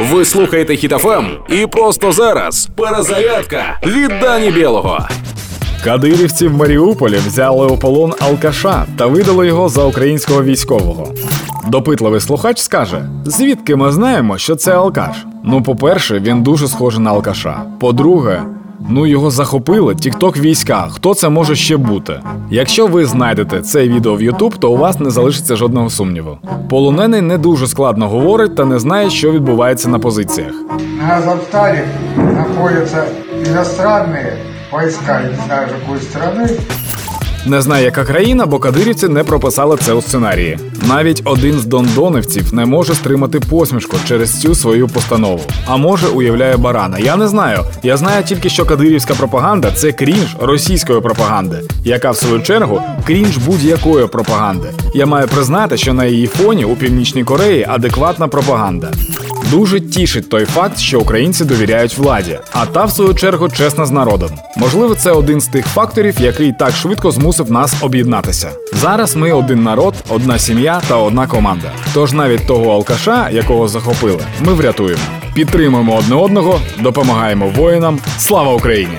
Ви слухаєте Хітофем і просто зараз перезарядка від Дані Білого. Кадирівці в Маріуполі взяли у полон алкаша та видали його за українського військового. Допитливий слухач скаже: звідки ми знаємо, що це алкаш? Ну, по-перше, він дуже схожий на алкаша. По-друге, ну його захопили тікток війська. Хто це може ще бути? Якщо ви знайдете це відео в Ютуб, то у вас не залишиться жодного сумніву. Полонений не дуже складно говорить та не знає, що відбувається на позиціях. На Завталі знаходяться іностранні війська, я не знаю якої страны, Не знає, яка країна, бо кадирівці не прописали це у сценарії. Навіть один з дондонівців не може стримати посмішку через цю свою постанову. А може, уявляє барана. Я не знаю. Я знаю тільки, що кадирівська пропаганда це крінж російської пропаганди, яка в свою чергу крінж будь-якої пропаганди. Я маю признати, що на її фоні у північній Кореї адекватна пропаганда. Дуже тішить той факт, що українці довіряють владі, а та, в свою чергу, чесна з народом. Можливо, це один з тих факторів, який так швидко змусив нас об'єднатися. Зараз ми один народ, одна сім'я та одна команда. Тож навіть того алкаша, якого захопили, ми врятуємо. Підтримуємо одне одного, допомагаємо воїнам. Слава Україні!